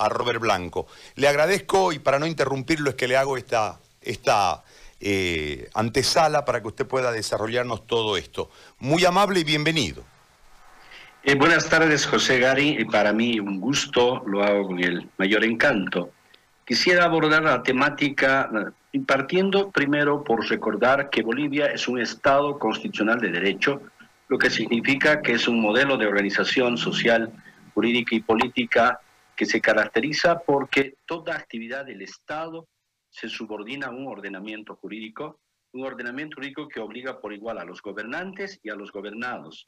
a Robert Blanco. Le agradezco y para no interrumpirlo es que le hago esta, esta eh, antesala para que usted pueda desarrollarnos todo esto. Muy amable y bienvenido. Eh, buenas tardes, José Gary. Para mí un gusto, lo hago con el mayor encanto. Quisiera abordar la temática eh, partiendo primero por recordar que Bolivia es un Estado constitucional de derecho, lo que significa que es un modelo de organización social, jurídica y política que se caracteriza porque toda actividad del Estado se subordina a un ordenamiento jurídico, un ordenamiento jurídico que obliga por igual a los gobernantes y a los gobernados,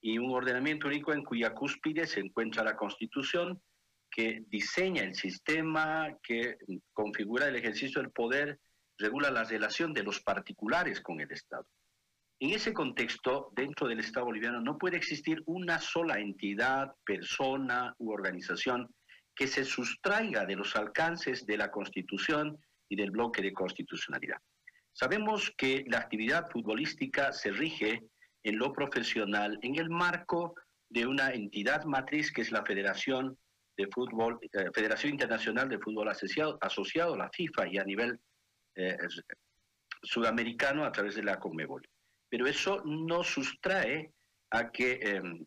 y un ordenamiento jurídico en cuya cúspide se encuentra la Constitución, que diseña el sistema, que configura el ejercicio del poder, regula la relación de los particulares con el Estado. En ese contexto, dentro del Estado boliviano no puede existir una sola entidad, persona u organización que se sustraiga de los alcances de la Constitución y del bloque de constitucionalidad. Sabemos que la actividad futbolística se rige en lo profesional en el marco de una entidad matriz que es la Federación de Fútbol, eh, Federación Internacional de Fútbol Asociado, asociado la FIFA y a nivel eh, sudamericano a través de la Conmebol pero eso no sustrae a que em,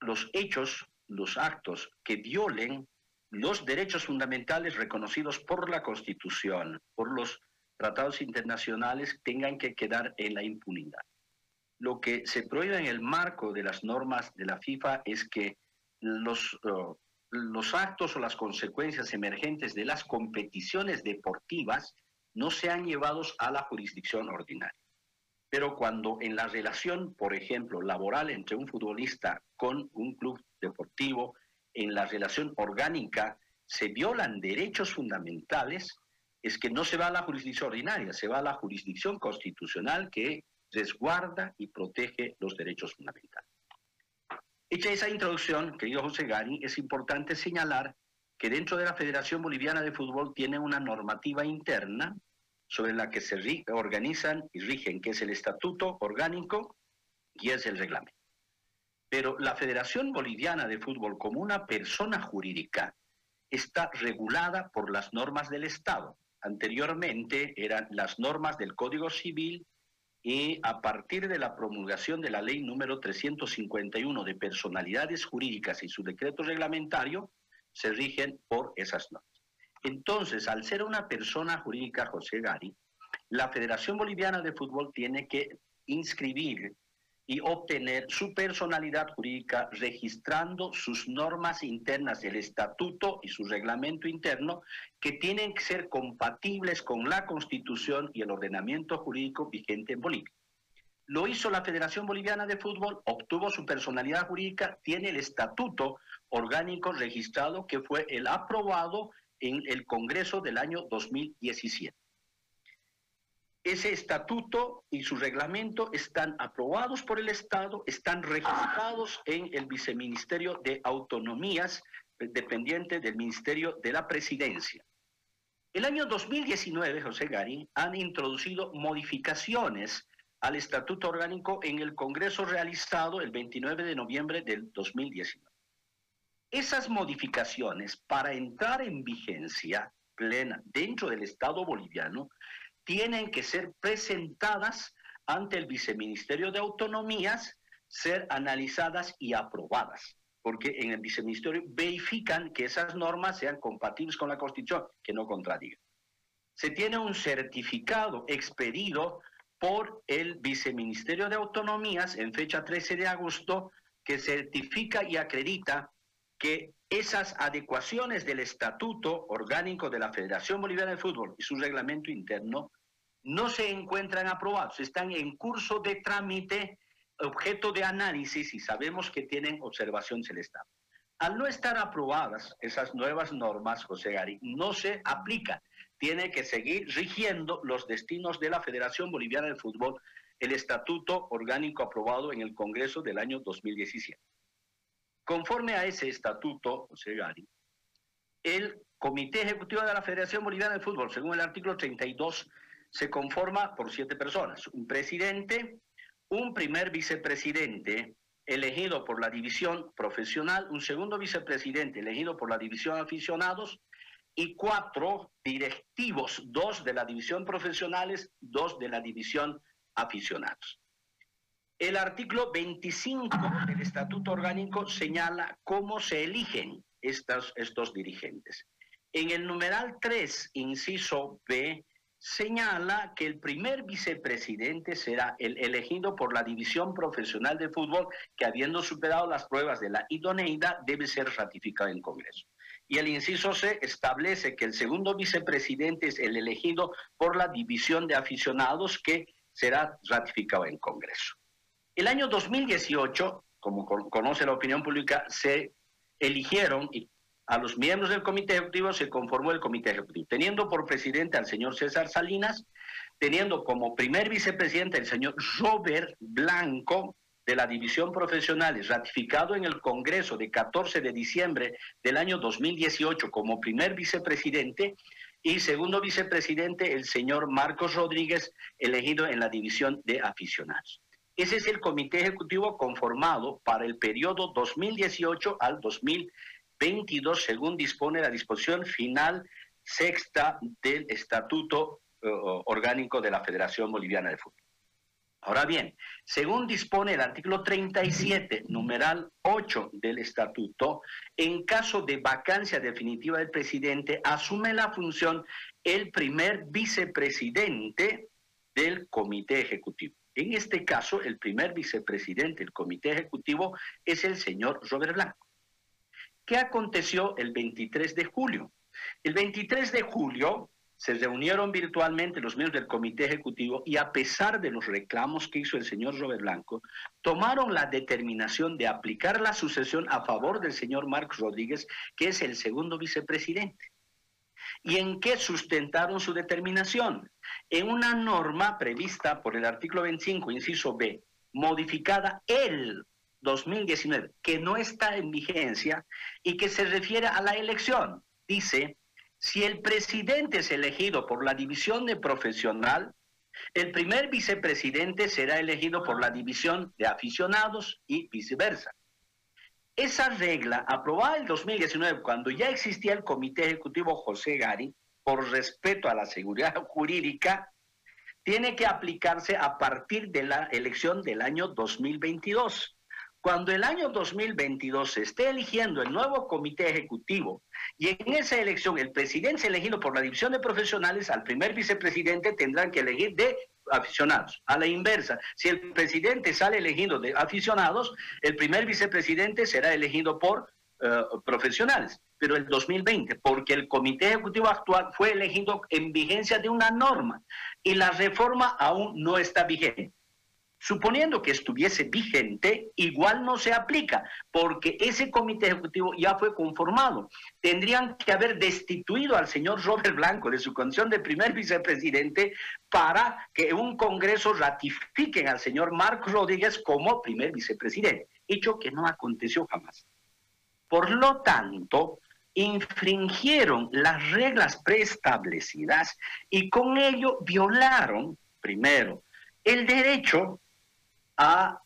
los hechos, los actos que violen los derechos fundamentales reconocidos por la Constitución, por los tratados internacionales, tengan que quedar en la impunidad. Lo que se prohíbe en el marco de las normas de la FIFA es que los, oh, los actos o las consecuencias emergentes de las competiciones deportivas no sean llevados a la jurisdicción ordinaria. Pero cuando en la relación, por ejemplo, laboral entre un futbolista con un club deportivo, en la relación orgánica, se violan derechos fundamentales, es que no se va a la jurisdicción ordinaria, se va a la jurisdicción constitucional que resguarda y protege los derechos fundamentales. Hecha esa introducción, querido José Gani, es importante señalar que dentro de la Federación Boliviana de Fútbol tiene una normativa interna sobre la que se organizan y rigen, que es el estatuto orgánico y es el reglamento. Pero la Federación Boliviana de Fútbol como una persona jurídica está regulada por las normas del Estado. Anteriormente eran las normas del Código Civil y a partir de la promulgación de la ley número 351 de personalidades jurídicas y su decreto reglamentario, se rigen por esas normas. Entonces, al ser una persona jurídica, José Gari, la Federación Boliviana de Fútbol tiene que inscribir y obtener su personalidad jurídica registrando sus normas internas del estatuto y su reglamento interno que tienen que ser compatibles con la constitución y el ordenamiento jurídico vigente en Bolivia. Lo hizo la Federación Boliviana de Fútbol, obtuvo su personalidad jurídica, tiene el estatuto orgánico registrado que fue el aprobado en el Congreso del año 2017. Ese estatuto y su reglamento están aprobados por el Estado, están registrados en el Viceministerio de Autonomías, dependiente del Ministerio de la Presidencia. El año 2019, José Gari, han introducido modificaciones al Estatuto Orgánico en el Congreso realizado el 29 de noviembre del 2019. Esas modificaciones para entrar en vigencia plena dentro del Estado boliviano tienen que ser presentadas ante el Viceministerio de Autonomías, ser analizadas y aprobadas, porque en el Viceministerio verifican que esas normas sean compatibles con la Constitución, que no contradigan. Se tiene un certificado expedido por el Viceministerio de Autonomías en fecha 13 de agosto que certifica y acredita que esas adecuaciones del estatuto orgánico de la Federación Boliviana de Fútbol y su reglamento interno no se encuentran aprobados, están en curso de trámite, objeto de análisis y sabemos que tienen observación del Estado. Al no estar aprobadas esas nuevas normas, José Gari, no se aplican. Tiene que seguir rigiendo los destinos de la Federación Boliviana de Fútbol, el estatuto orgánico aprobado en el Congreso del año 2017. Conforme a ese estatuto, José el Comité Ejecutivo de la Federación Boliviana de Fútbol, según el artículo 32, se conforma por siete personas, un presidente, un primer vicepresidente, elegido por la división profesional, un segundo vicepresidente elegido por la división aficionados y cuatro directivos, dos de la división profesionales, dos de la división aficionados. El artículo 25 del Estatuto Orgánico señala cómo se eligen estos, dirigentes. En el numeral 3, inciso B, señala que el primer vicepresidente será el elegido por la División Profesional de Fútbol que habiendo superado las pruebas de la idoneidad debe ser ratificado en Congreso. Y el inciso C establece que el segundo vicepresidente es el elegido por la División de Aficionados que será ratificado en Congreso. El año 2018, como conoce la opinión pública, se eligieron y a los miembros del comité ejecutivo se conformó el comité ejecutivo, teniendo por presidente al señor César Salinas, teniendo como primer vicepresidente el señor Robert Blanco de la División Profesionales, ratificado en el Congreso de 14 de diciembre del año 2018 como primer vicepresidente, y segundo vicepresidente el señor Marcos Rodríguez, elegido en la División de Aficionados. Ese es el comité ejecutivo conformado para el periodo 2018 al 2022, según dispone la disposición final sexta del Estatuto eh, Orgánico de la Federación Boliviana de Fútbol. Ahora bien, según dispone el artículo 37, numeral 8 del estatuto, en caso de vacancia definitiva del presidente, asume la función el primer vicepresidente del comité ejecutivo. En este caso, el primer vicepresidente del comité ejecutivo es el señor Robert Blanco. ¿Qué aconteció el 23 de julio? El 23 de julio se reunieron virtualmente los miembros del comité ejecutivo y a pesar de los reclamos que hizo el señor Robert Blanco, tomaron la determinación de aplicar la sucesión a favor del señor Marcos Rodríguez, que es el segundo vicepresidente. ¿Y en qué sustentaron su determinación? En una norma prevista por el artículo 25, inciso B, modificada el 2019, que no está en vigencia y que se refiere a la elección. Dice, si el presidente es elegido por la división de profesional, el primer vicepresidente será elegido por la división de aficionados y viceversa. Esa regla, aprobada en 2019, cuando ya existía el Comité Ejecutivo José Gari, por respeto a la seguridad jurídica, tiene que aplicarse a partir de la elección del año 2022. Cuando el año 2022 se esté eligiendo el nuevo comité ejecutivo y en esa elección el presidente es elegido por la división de profesionales, al primer vicepresidente tendrán que elegir de aficionados. A la inversa, si el presidente sale elegido de aficionados, el primer vicepresidente será elegido por eh, profesionales. Pero el 2020, porque el comité ejecutivo actual fue elegido en vigencia de una norma y la reforma aún no está vigente. Suponiendo que estuviese vigente, igual no se aplica, porque ese comité ejecutivo ya fue conformado. Tendrían que haber destituido al señor Robert Blanco de su condición de primer vicepresidente para que un Congreso ratifique al señor Marcos Rodríguez como primer vicepresidente, hecho que no aconteció jamás. Por lo tanto, infringieron las reglas preestablecidas y con ello violaron, primero, el derecho a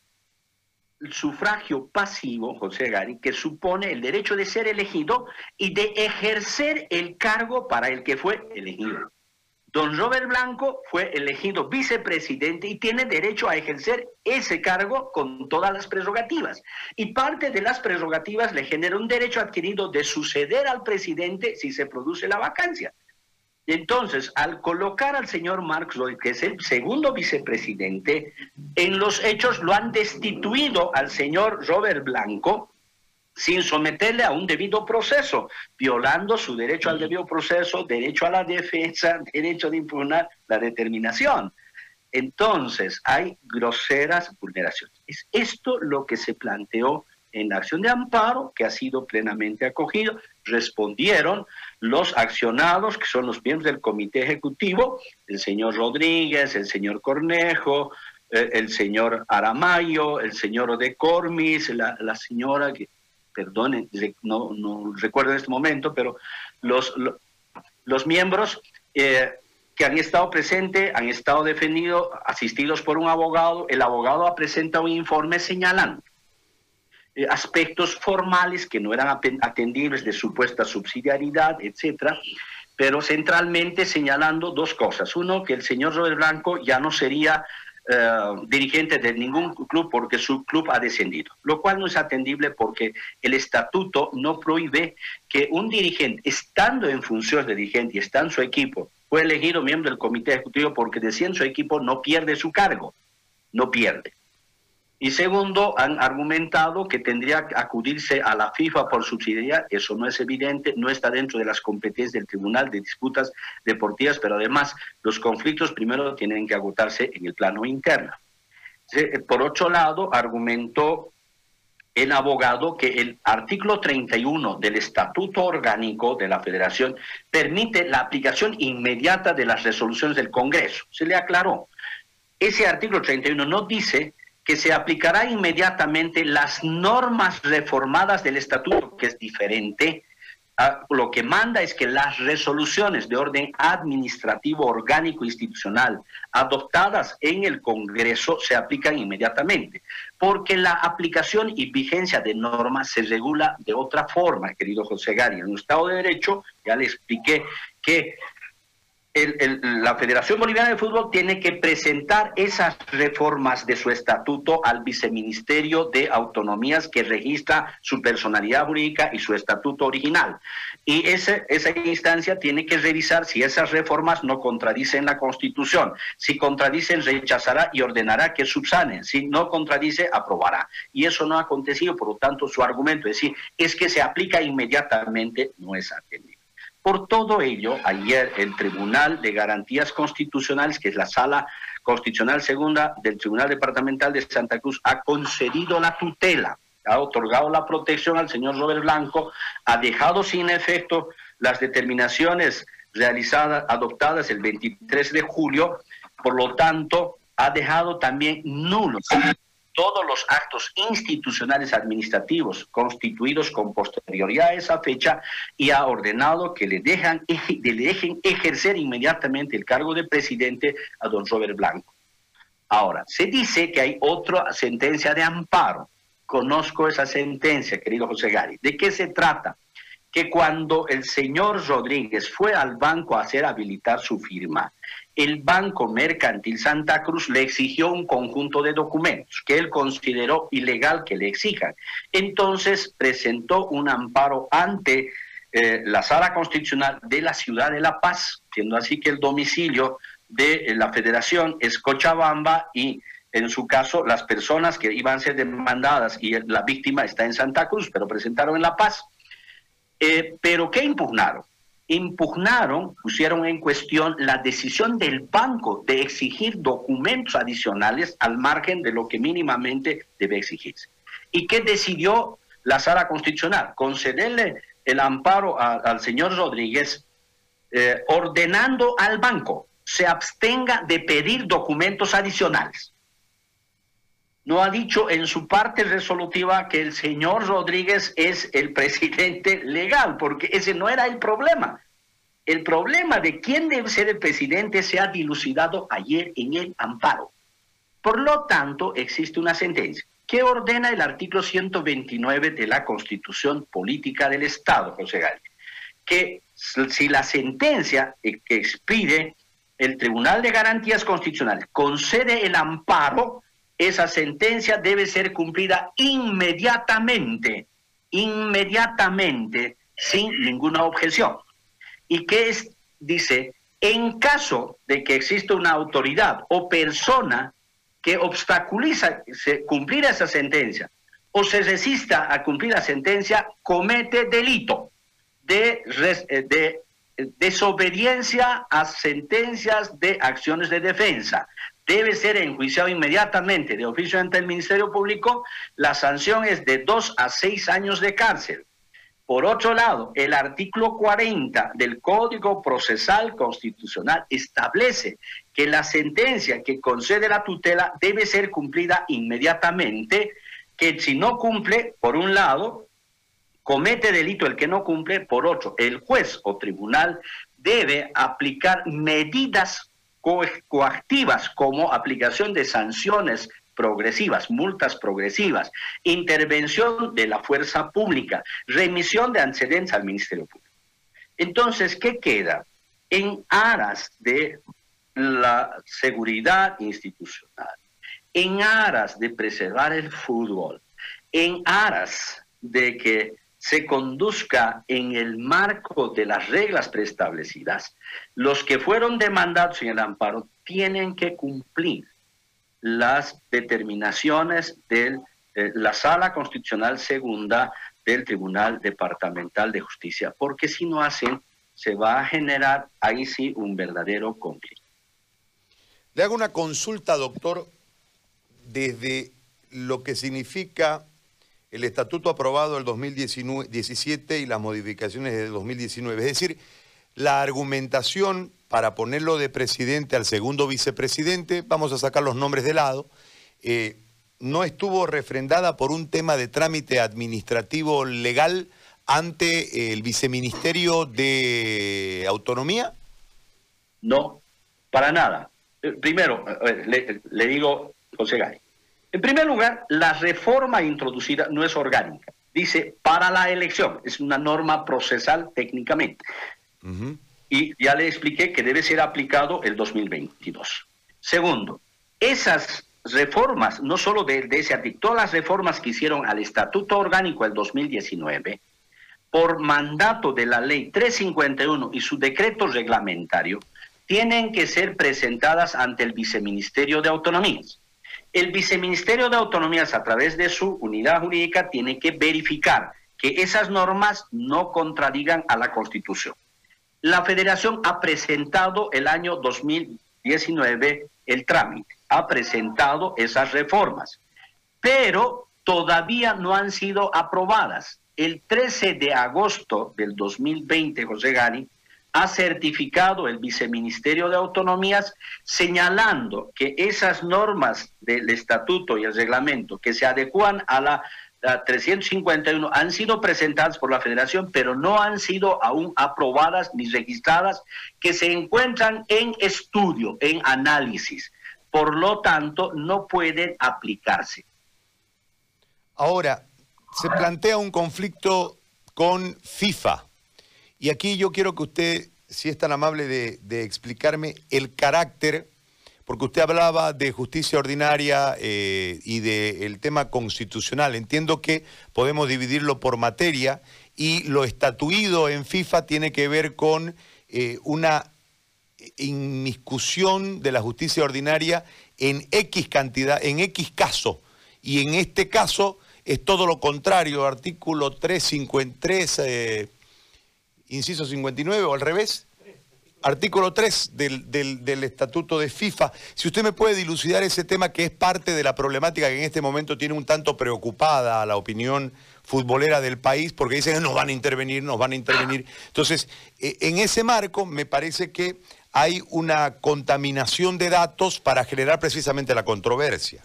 sufragio pasivo, José Gari, que supone el derecho de ser elegido y de ejercer el cargo para el que fue elegido. Don Robert Blanco fue elegido vicepresidente y tiene derecho a ejercer ese cargo con todas las prerrogativas. Y parte de las prerrogativas le genera un derecho adquirido de suceder al presidente si se produce la vacancia. Entonces, al colocar al señor Marx que es el segundo vicepresidente, en los hechos lo han destituido al señor Robert Blanco sin someterle a un debido proceso, violando su derecho al debido proceso, derecho a la defensa, derecho de impugnar la determinación. Entonces, hay groseras vulneraciones. Es esto lo que se planteó en acción de amparo, que ha sido plenamente acogido. Respondieron los accionados, que son los miembros del comité ejecutivo, el señor Rodríguez, el señor Cornejo, eh, el señor Aramayo, el señor de Cormis, la, señora que, perdonen, no, no, recuerdo en este momento, pero los, los, miembros eh, que han estado presentes, han estado defendidos, asistidos por un abogado, el abogado ha presentado un informe señalando eh, aspectos formales que no eran atendibles de supuesta subsidiariedad, etcétera, pero centralmente señalando dos cosas. Uno, que el señor Robert Blanco ya no sería eh, dirigente de ningún club porque su club ha descendido, lo cual no es atendible porque el estatuto no prohíbe que un dirigente, estando en función de dirigente y estando en su equipo, fue elegido miembro del comité ejecutivo porque en su equipo no pierde su cargo, no pierde. Y segundo, han argumentado que tendría que acudirse a la FIFA por subsidiariedad. Eso no es evidente, no está dentro de las competencias del Tribunal de Disputas Deportivas, pero además los conflictos primero tienen que agotarse en el plano interno. Por otro lado, argumentó el abogado que el artículo 31 del Estatuto Orgánico de la Federación permite la aplicación inmediata de las resoluciones del Congreso. Se le aclaró. Ese artículo 31 no dice que se aplicará inmediatamente las normas reformadas del estatuto, que es diferente. Ah, lo que manda es que las resoluciones de orden administrativo, orgánico, institucional, adoptadas en el Congreso, se aplican inmediatamente, porque la aplicación y vigencia de normas se regula de otra forma, querido José Gari. En un Estado de Derecho, ya le expliqué que la Federación Boliviana de Fútbol tiene que presentar esas reformas de su estatuto al Viceministerio de Autonomías que registra su personalidad jurídica y su estatuto original. Y esa instancia tiene que revisar si esas reformas no contradicen la Constitución. Si contradicen, rechazará y ordenará que subsanen. Si no contradice, aprobará. Y eso no ha acontecido, por lo tanto, su argumento, es decir, es que se aplica inmediatamente, no es atendido. Por todo ello, ayer el Tribunal de Garantías Constitucionales, que es la sala constitucional segunda del Tribunal Departamental de Santa Cruz, ha concedido la tutela, ha otorgado la protección al señor Robert Blanco, ha dejado sin efecto las determinaciones realizadas, adoptadas el 23 de julio, por lo tanto, ha dejado también nulos todos los actos institucionales administrativos constituidos con posterioridad a esa fecha y ha ordenado que le, dejan, le dejen ejercer inmediatamente el cargo de presidente a don Robert Blanco. Ahora, se dice que hay otra sentencia de amparo. Conozco esa sentencia, querido José Gari. ¿De qué se trata? Que cuando el señor Rodríguez fue al banco a hacer habilitar su firma, el Banco Mercantil Santa Cruz le exigió un conjunto de documentos que él consideró ilegal que le exijan. Entonces presentó un amparo ante eh, la Sala Constitucional de la Ciudad de La Paz, siendo así que el domicilio de eh, la federación es Cochabamba y en su caso las personas que iban a ser demandadas y la víctima está en Santa Cruz, pero presentaron en La Paz. Eh, pero ¿qué impugnaron? Impugnaron, pusieron en cuestión la decisión del banco de exigir documentos adicionales al margen de lo que mínimamente debe exigirse. ¿Y qué decidió la sala constitucional? Concederle el amparo al señor Rodríguez, eh, ordenando al banco se abstenga de pedir documentos adicionales. No ha dicho en su parte resolutiva que el señor Rodríguez es el presidente legal, porque ese no era el problema. El problema de quién debe ser el presidente se ha dilucidado ayer en el amparo. Por lo tanto, existe una sentencia que ordena el artículo 129 de la Constitución Política del Estado, José Gálvez, que si la sentencia que expide el Tribunal de Garantías Constitucionales concede el amparo, esa sentencia debe ser cumplida inmediatamente, inmediatamente, sin ninguna objeción. ¿Y qué es? Dice, en caso de que exista una autoridad o persona que obstaculiza cumplir esa sentencia o se resista a cumplir la sentencia, comete delito de, eh, de desobediencia a sentencias de acciones de defensa. Debe ser enjuiciado inmediatamente de oficio ante el Ministerio Público. La sanción es de dos a seis años de cárcel. Por otro lado, el artículo 40 del Código Procesal Constitucional establece que la sentencia que concede la tutela debe ser cumplida inmediatamente, que si no cumple, por un lado, comete delito el que no cumple, por otro, el juez o tribunal debe aplicar medidas coactivas como aplicación de sanciones progresivas, multas progresivas, intervención de la fuerza pública, remisión de antecedentes al Ministerio Público. Entonces, ¿qué queda? En aras de la seguridad institucional, en aras de preservar el fútbol, en aras de que se conduzca en el marco de las reglas preestablecidas, los que fueron demandados en el amparo tienen que cumplir las determinaciones de la Sala Constitucional Segunda del Tribunal Departamental de Justicia, porque si no hacen, se va a generar ahí sí un verdadero conflicto. Le hago una consulta, doctor, desde lo que significa el estatuto aprobado el 2017 y las modificaciones del 2019. Es decir, la argumentación para ponerlo de presidente al segundo vicepresidente, vamos a sacar los nombres de lado, eh, no estuvo refrendada por un tema de trámite administrativo legal ante el viceministerio de Autonomía? No, para nada. Eh, primero, le, le digo, José Gay, en primer lugar, la reforma introducida no es orgánica. Dice para la elección, es una norma procesal técnicamente. Y ya le expliqué que debe ser aplicado el 2022. Segundo, esas reformas, no solo de, ese artículo, todas las reformas que hicieron al Estatuto Orgánico el 2019, por mandato de la Ley 351 y su decreto reglamentario, tienen que ser presentadas ante el Viceministerio de Autonomías. El Viceministerio de Autonomías, a través de su unidad jurídica, tiene que verificar que esas normas no contradigan a la Constitución. La Federación ha presentado el año 2019 el trámite, ha presentado esas reformas, pero todavía no han sido aprobadas. El 13 de agosto del 2020, José Gani, ha certificado el Viceministerio de Autonomías señalando que esas normas del estatuto y el reglamento que se adecuan a la, 351 han sido presentadas por la Federación, pero no han sido aún aprobadas ni registradas, que se encuentran en estudio, en análisis. Por lo tanto, no pueden aplicarse. Ahora, se plantea un conflicto con FIFA. Y aquí yo quiero que usted, si es tan amable de, explicarme el carácter, porque usted hablaba de justicia ordinaria eh, y del tema constitucional. Entiendo que podemos dividirlo por materia y lo estatuido en FIFA tiene que ver con eh, una inmiscusión de la justicia ordinaria en X cantidad, en X caso. Y en este caso es todo lo contrario, artículo 353. Eh, inciso 59 o al revés? Artículo 3 del, Estatuto de FIFA. Si usted me puede dilucidar ese tema que es parte de la problemática que en este momento tiene un tanto preocupada a la opinión futbolera del país, porque dicen, nos van a intervenir, nos van a intervenir. Entonces, e, en ese marco me parece que hay una contaminación de datos para generar precisamente la controversia.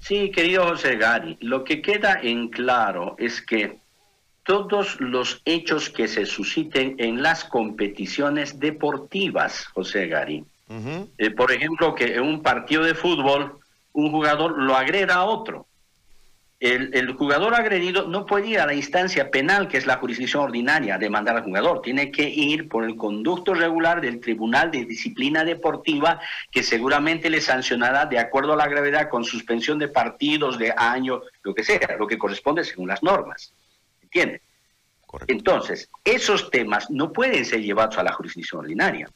Sí, querido José Gari, lo que queda en claro es que todos los hechos que se susciten en las competiciones deportivas, José Gary. Eh, por ejemplo, que en un partido de fútbol un jugador lo agreda a otro. El, jugador agredido no puede ir a la instancia penal, que es la jurisdicción ordinaria, a demandar al jugador. Tiene que ir por el conducto regular del Tribunal de Disciplina Deportiva, que seguramente le sancionará de acuerdo a la gravedad con suspensión de partidos, de año, lo que sea, lo que corresponde según las normas. ¿Entiende? Entonces, esos temas no pueden ser llevados a la jurisdicción ordinaria,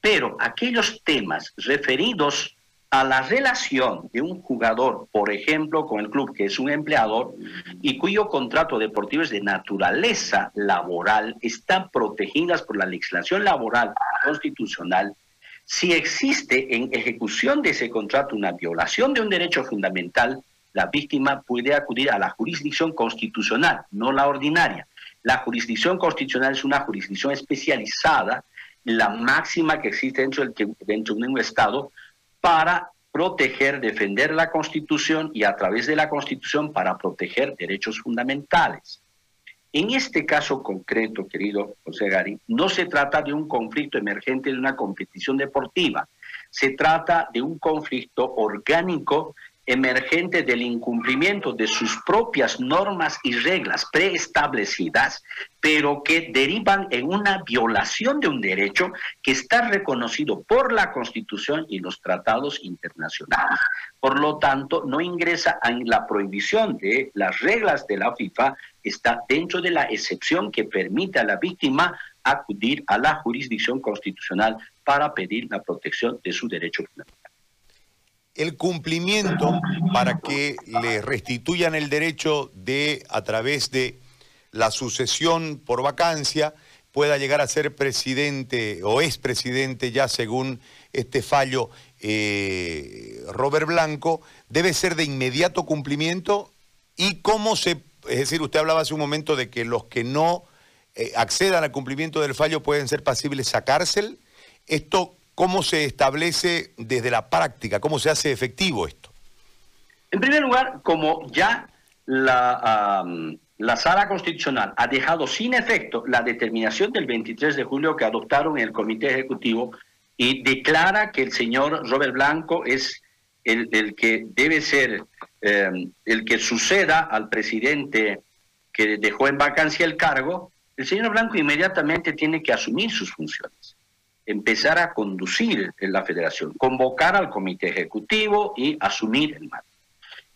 pero aquellos temas referidos a la relación de un jugador, por ejemplo, con el club que es un empleador y cuyo contrato deportivo es de naturaleza laboral, están protegidas por la legislación laboral constitucional. Si existe en ejecución de ese contrato una violación de un derecho fundamental, la víctima puede acudir a la jurisdicción constitucional, no la ordinaria. La jurisdicción constitucional es una jurisdicción especializada, la máxima que existe dentro, de un Estado para proteger, defender la Constitución y a través de la Constitución para proteger derechos fundamentales. En este caso concreto, querido José Gari, no se trata de un conflicto emergente de una competición deportiva, se trata de un conflicto orgánico emergente del incumplimiento de sus propias normas y reglas preestablecidas, pero que derivan en una violación de un derecho que está reconocido por la Constitución y los tratados internacionales. Por lo tanto, no ingresa en la prohibición de las reglas de la FIFA, está dentro de la excepción que permite a la víctima acudir a la jurisdicción constitucional para pedir la protección de su derecho fundamental el cumplimiento para que le restituyan el derecho de, a través de la sucesión por vacancia, pueda llegar a ser presidente o es presidente ya según este fallo eh, Robert Blanco, debe ser de inmediato cumplimiento y cómo se, es decir, usted hablaba hace un momento de que los que no eh, accedan al cumplimiento del fallo pueden ser pasibles a cárcel. Esto ¿Cómo se establece desde la práctica? ¿Cómo se hace efectivo esto? En primer lugar, como ya la, la Sala Constitucional ha dejado sin efecto la determinación del 23 de julio que adoptaron el Comité Ejecutivo y declara que el señor Robert Blanco es el, que debe ser em, el que suceda al presidente que dejó en vacancia el cargo, el señor Blanco inmediatamente tiene que asumir sus funciones empezar a conducir en la federación, convocar al comité ejecutivo y asumir el mando.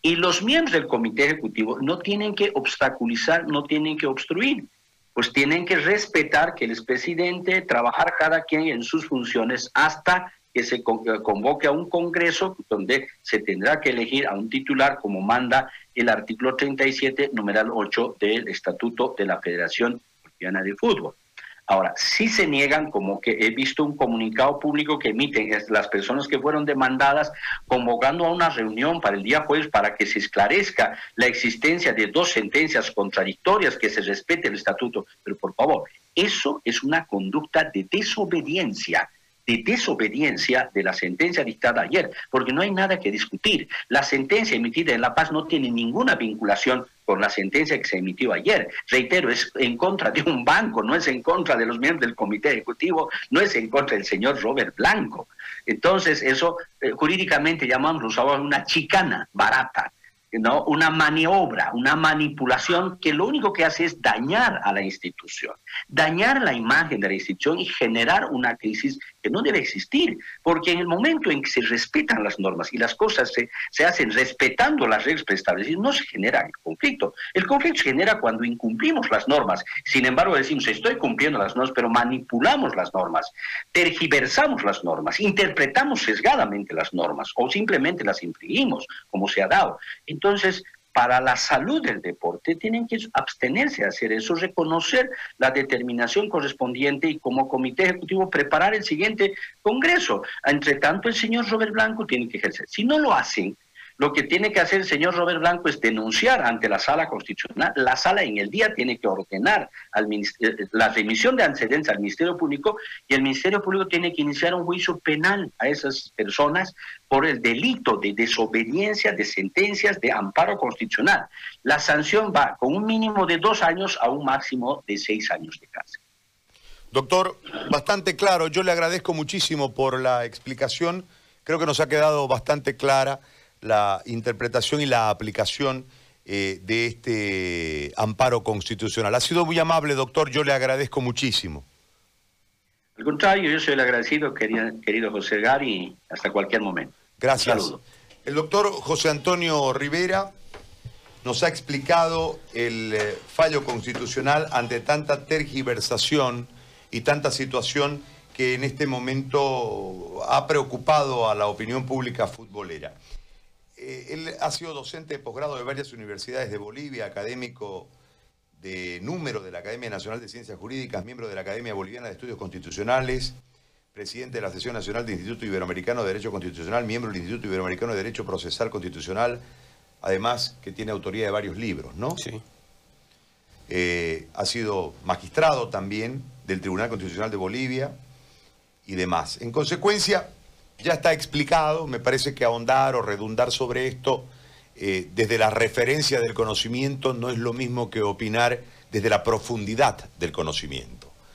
Y los miembros del comité ejecutivo no tienen que obstaculizar, no tienen que obstruir, pues tienen que respetar que el expresidente trabajar cada quien en sus funciones hasta que se convoque a un congreso donde se tendrá que elegir a un titular como manda el artículo 37, numeral 8 del Estatuto de la Federación Boliviana de Fútbol. Ahora, si se niegan, como que he visto un comunicado público que emiten las personas que fueron demandadas convocando a una reunión para el día jueves para que se esclarezca la existencia de dos sentencias contradictorias, que se respete el estatuto. Pero por favor, eso es una conducta de desobediencia de desobediencia de la sentencia dictada ayer, porque no hay nada que discutir. La sentencia emitida en La Paz no tiene ninguna vinculación con la sentencia que se emitió ayer. Reitero, es en contra de un banco, no es en contra de los miembros del comité ejecutivo, no es en contra del señor Robert Blanco. Entonces, eso eh, jurídicamente llamamos una chicana barata. ¿no? una maniobra, una manipulación que lo único que hace es dañar a la institución, dañar la imagen de la institución y generar una crisis que no debe existir, porque en el momento en que se respetan las normas y las cosas se, se hacen respetando las reglas preestablecidas, no se genera el conflicto. El conflicto se genera cuando incumplimos las normas. Sin embargo, decimos, estoy cumpliendo las normas, pero manipulamos las normas, tergiversamos las normas, interpretamos sesgadamente las normas o simplemente las infringimos, como se ha dado. Entonces, para la salud del deporte tienen que abstenerse de hacer eso, reconocer la determinación correspondiente y como comité ejecutivo preparar el siguiente congreso. Entre tanto, el señor Robert Blanco tiene que ejercer. Si no lo hacen, lo que tiene que hacer el señor Robert Blanco es denunciar ante la sala constitucional. La sala en el día tiene que ordenar al eh, la remisión de antecedentes al Ministerio Público y el Ministerio Público tiene que iniciar un juicio penal a esas personas por el delito de desobediencia de sentencias de amparo constitucional. La sanción va con un mínimo de dos años a un máximo de seis años de cárcel. Doctor, bastante claro. Yo le agradezco muchísimo por la explicación. Creo que nos ha quedado bastante clara la interpretación y la aplicación eh, de este amparo constitucional. Ha sido muy amable, doctor, yo le agradezco muchísimo. Al contrario, yo soy el agradecido, querido, José Gari, hasta cualquier momento. Gracias. El doctor José Antonio Rivera nos ha explicado el eh, fallo constitucional ante tanta tergiversación y tanta situación que en este momento ha preocupado a la opinión pública futbolera. Eh, él ha sido docente de posgrado de varias universidades de Bolivia, académico de número de la Academia Nacional de Ciencias Jurídicas, miembro de la Academia Boliviana de Estudios Constitucionales, presidente de la Sesión Nacional del Instituto Iberoamericano de Derecho Constitucional, miembro del Instituto Iberoamericano de Derecho Procesal Constitucional, además que tiene autoría de varios libros, ¿no? Sí. Eh, ha sido magistrado también del Tribunal Constitucional de Bolivia y demás. En consecuencia, ya está explicado, me parece que ahondar o redundar sobre esto eh, desde la referencia del conocimiento no es lo mismo que opinar desde la profundidad del conocimiento.